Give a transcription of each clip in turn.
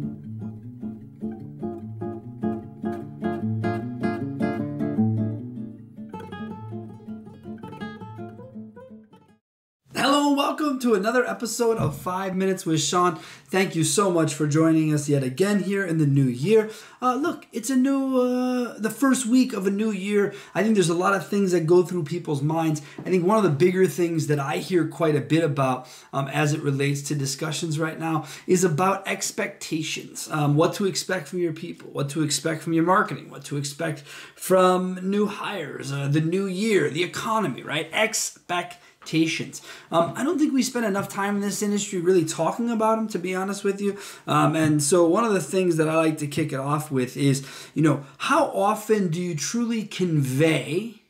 Thank you. Welcome to another episode of Five Minutes with Sean. Thank you so much for joining us yet again here in the new year. Uh, look, it's a new, uh, the first week of a new year. I think there's a lot of things that go through people's minds. I think one of the bigger things that I hear quite a bit about um, as it relates to discussions right now is about expectations. Um, what to expect from your people, what to expect from your marketing, what to expect from new hires, uh, the new year, the economy, right? Expect expectations. Um, I don't think we spend enough time in this industry really talking about them, to be honest with you. Um, and so, one of the things that I like to kick it off with is, you know, how often do you truly convey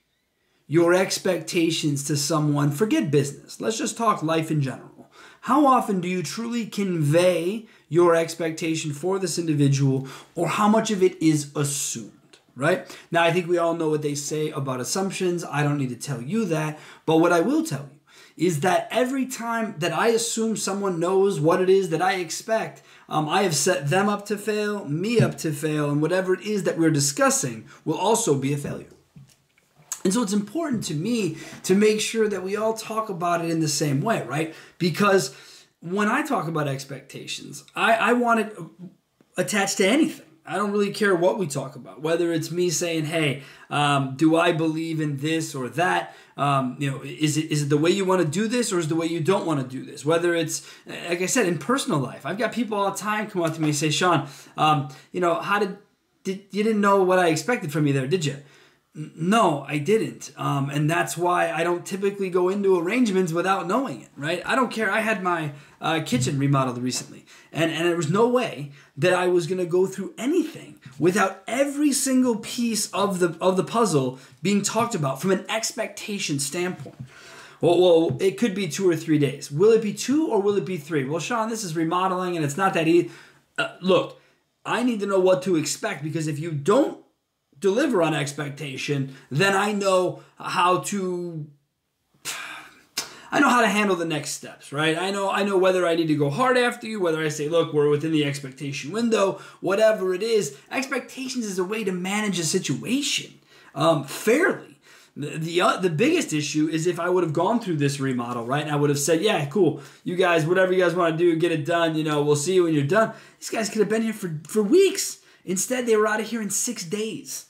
your expectations to someone? Forget business. Let's just talk life in general. How often do you truly convey your expectation for this individual, or how much of it is assumed? Right? Now, I think we all know what they say about assumptions. I don't need to tell you that. But what I will tell you is that every time that I assume someone knows what it is that I expect, um, I have set them up to fail, me up to fail, and whatever it is that we're discussing will also be a failure. And so it's important to me to make sure that we all talk about it in the same way, right? Because when I talk about expectations, I, I want it attached to anything. I don't really care what we talk about, whether it's me saying, "Hey, um, do I believe in this or that?" Um, you know, is it is it the way you want to do this, or is the way you don't want to do this? Whether it's like I said in personal life, I've got people all the time come up to me and say, "Sean, um, you know, how did did you didn't know what I expected from you there, did you?" No, I didn't. Um, and that's why I don't typically go into arrangements without knowing it, right? I don't care. I had my uh, kitchen remodeled recently, and, and there was no way that I was going to go through anything without every single piece of the, of the puzzle being talked about from an expectation standpoint. Well, well, it could be two or three days. Will it be two or will it be three? Well, Sean, this is remodeling and it's not that easy. Uh, look, I need to know what to expect because if you don't deliver on expectation, then I know how to I know how to handle the next steps, right? I know I know whether I need to go hard after you, whether I say, look, we're within the expectation window, whatever it is. Expectations is a way to manage a situation um, fairly. The the, uh, the biggest issue is if I would have gone through this remodel, right? And I would have said, yeah, cool, you guys, whatever you guys want to do, get it done. You know, we'll see you when you're done. These guys could have been here for for weeks. Instead, they were out of here in six days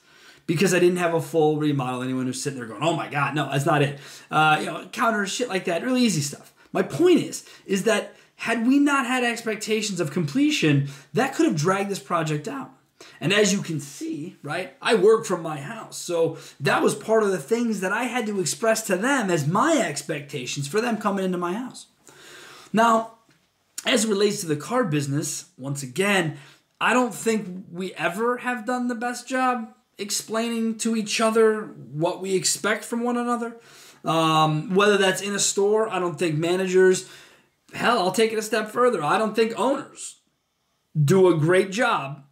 because I didn't have a full remodel. Anyone who's sitting there going, "Oh my God, no, that's not it." Uh, you know, counter shit like that, really easy stuff. My point is, is that had we not had expectations of completion, that could have dragged this project out. And as you can see, right, I work from my house. So that was part of the things that I had to express to them as my expectations for them coming into my house. Now, as it relates to the car business, once again, I don't think we ever have done the best job explaining to each other what we expect from one another. Um, whether that's in a store, I don't think managers, hell, I'll take it a step further. I don't think owners do a great job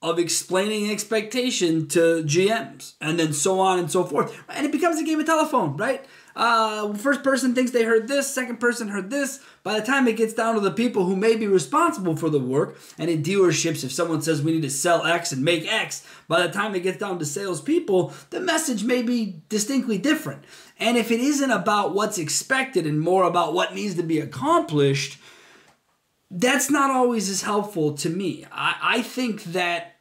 of explaining expectation to GMs and then so on and so forth. And it becomes a game of telephone, right? Uh, first person thinks they heard this, second person heard this. By the time it gets down to the people who may be responsible for the work, and in dealerships, if someone says we need to sell X and make X, by the time it gets down to salespeople, the message may be distinctly different. And if it isn't about what's expected and more about what needs to be accomplished, that's not always as helpful to me. I, I think that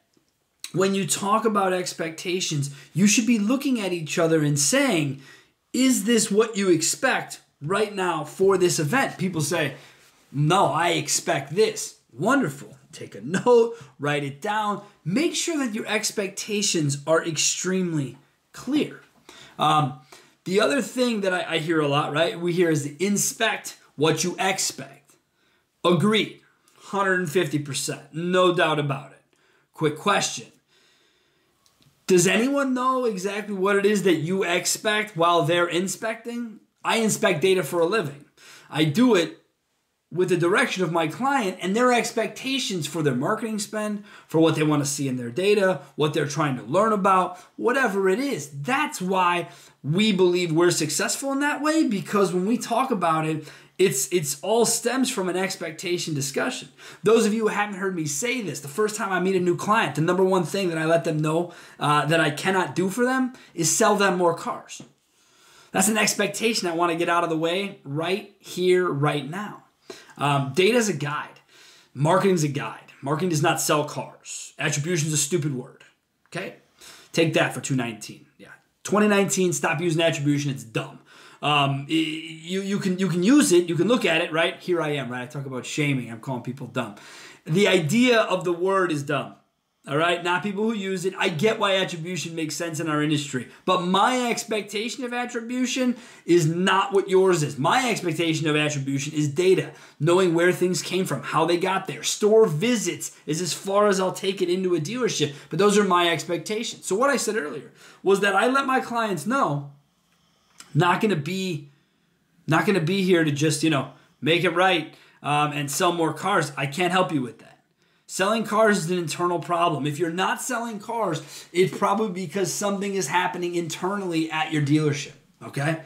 when you talk about expectations, you should be looking at each other and saying, is this what you expect right now for this event? People say, no, I expect this. Wonderful. Take a note, write it down. Make sure that your expectations are extremely clear. Um, the other thing that I, I hear a lot, right? We hear is the inspect what you expect. Agreed. 150%. No doubt about it. Quick question does anyone know exactly what it is that you expect while they're inspecting? I inspect data for a living. I do it with the direction of my client and their expectations for their marketing spend, for what they want to see in their data, what they're trying to learn about, whatever it is. That's why we believe we're successful in that way because when we talk about it, It's it's all stems from an expectation discussion. Those of you who haven't heard me say this, the first time I meet a new client, the number one thing that I let them know uh, that I cannot do for them is sell them more cars. That's an expectation I want to get out of the way right here, right now. Um, Data is a guide. Marketing's a guide. Marketing does not sell cars. Attribution is a stupid word. Okay? Take that for 2019. Yeah. 2019, stop using attribution. It's dumb. Um, you, you can you can use it. You can look at it. Right here, I am. Right. I talk about shaming. I'm calling people dumb. The idea of the word is dumb. All right, not people who use it. I get why attribution makes sense in our industry, but my expectation of attribution is not what yours is. My expectation of attribution is data, knowing where things came from, how they got there. Store visits is as far as I'll take it into a dealership, but those are my expectations. So, what I said earlier was that I let my clients know not going to be not going to be here to just you know make it right um, and sell more cars. I can't help you with that. Selling cars is an internal problem. If you're not selling cars, it's probably because something is happening internally at your dealership. Okay?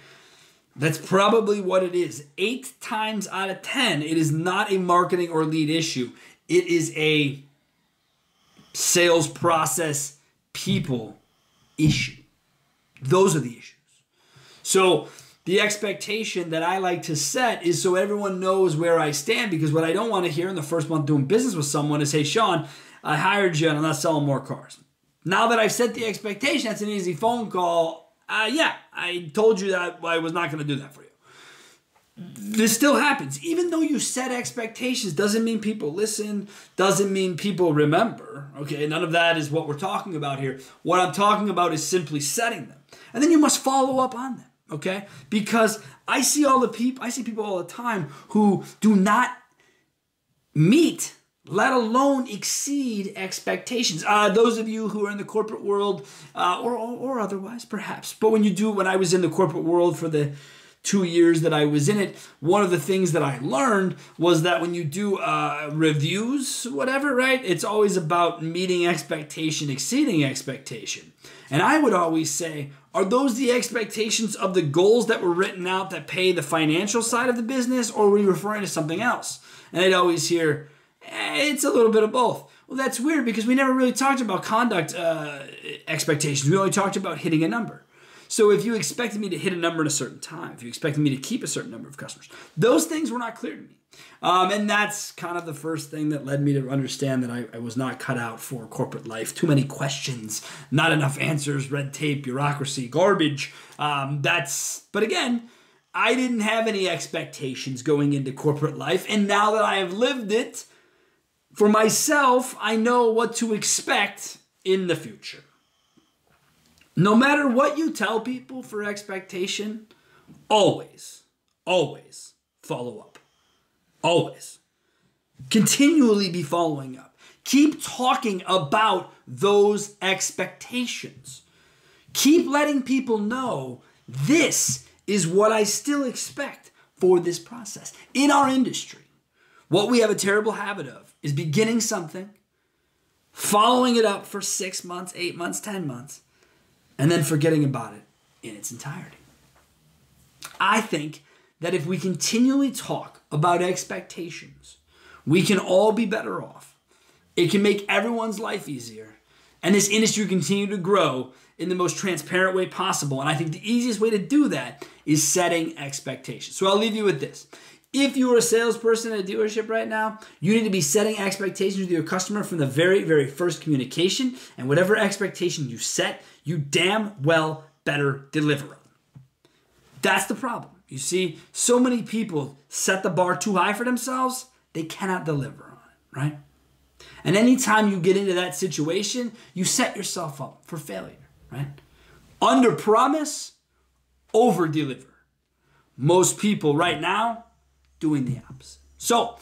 That's probably what it is. Eight times out of 10, it is not a marketing or lead issue. It is a sales process people issue. Those are the issues. So the expectation that I like to set is so everyone knows where I stand because what I don't want to hear in the first month doing business with someone is, hey, Sean, I hired you and I'm not selling more cars. Now that I've set the expectation, that's an easy phone call. Uh, yeah, I told you that I was not going to do that for you. This still happens. Even though you set expectations, doesn't mean people listen, doesn't mean people remember. Okay, none of that is what we're talking about here. What I'm talking about is simply setting them. And then you must follow up on them okay? Because I see all the people, I see people all the time who do not meet, let alone exceed expectations. Uh, those of you who are in the corporate world, uh, or, or, or otherwise, perhaps. But when you do, when I was in the corporate world for the two years that I was in it, one of the things that I learned was that when you do uh, reviews, whatever, right, it's always about meeting expectation, exceeding expectation. And I would always say, are those the expectations of the goals that were written out that pay the financial side of the business, or were you referring to something else? And I'd always hear, eh, it's a little bit of both. Well, that's weird because we never really talked about conduct uh, expectations. We only talked about hitting a number. So if you expected me to hit a number in a certain time, if you expected me to keep a certain number of customers, those things were not clear to me. Um, and that's kind of the first thing that led me to understand that I, I, was not cut out for corporate life. Too many questions, not enough answers, red tape, bureaucracy, garbage. Um, that's, but again, I didn't have any expectations going into corporate life. And now that I have lived it for myself, I know what to expect in the future. No matter what you tell people for expectation, always, always follow up. Always. Continually be following up. Keep talking about those expectations. Keep letting people know this is what I still expect for this process. In our industry, what we have a terrible habit of is beginning something, following it up for six months, eight months, 10 months, and then forgetting about it in its entirety. I think that if we continually talk about expectations, we can all be better off. It can make everyone's life easier. And this industry continue to grow in the most transparent way possible. And I think the easiest way to do that is setting expectations. So I'll leave you with this. If you are a salesperson at a dealership right now, you need to be setting expectations with your customer from the very, very first communication. And whatever expectation you set, you damn well better deliver them. That's the problem. You see, so many people set the bar too high for themselves, they cannot deliver on it, right? And anytime you get into that situation, you set yourself up for failure, right? Under promise, over deliver. Most people right now doing the opposite. So,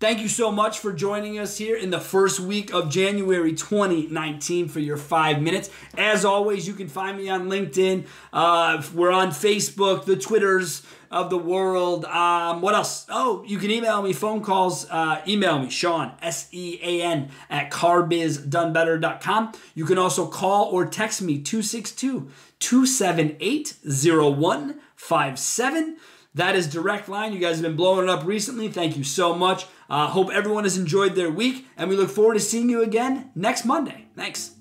Thank you so much for joining us here in the first week of January 2019 for your five minutes. As always, you can find me on LinkedIn. Uh, we're on Facebook, the Twitters of the world. Um, what else? Oh, you can email me, phone calls. Uh, email me, Sean, S E A N, at carbizdonebetter.com. You can also call or text me, 262 278 0157. That is Direct Line. You guys have been blowing it up recently. Thank you so much. Uh, hope everyone has enjoyed their week, and we look forward to seeing you again next Monday. Thanks.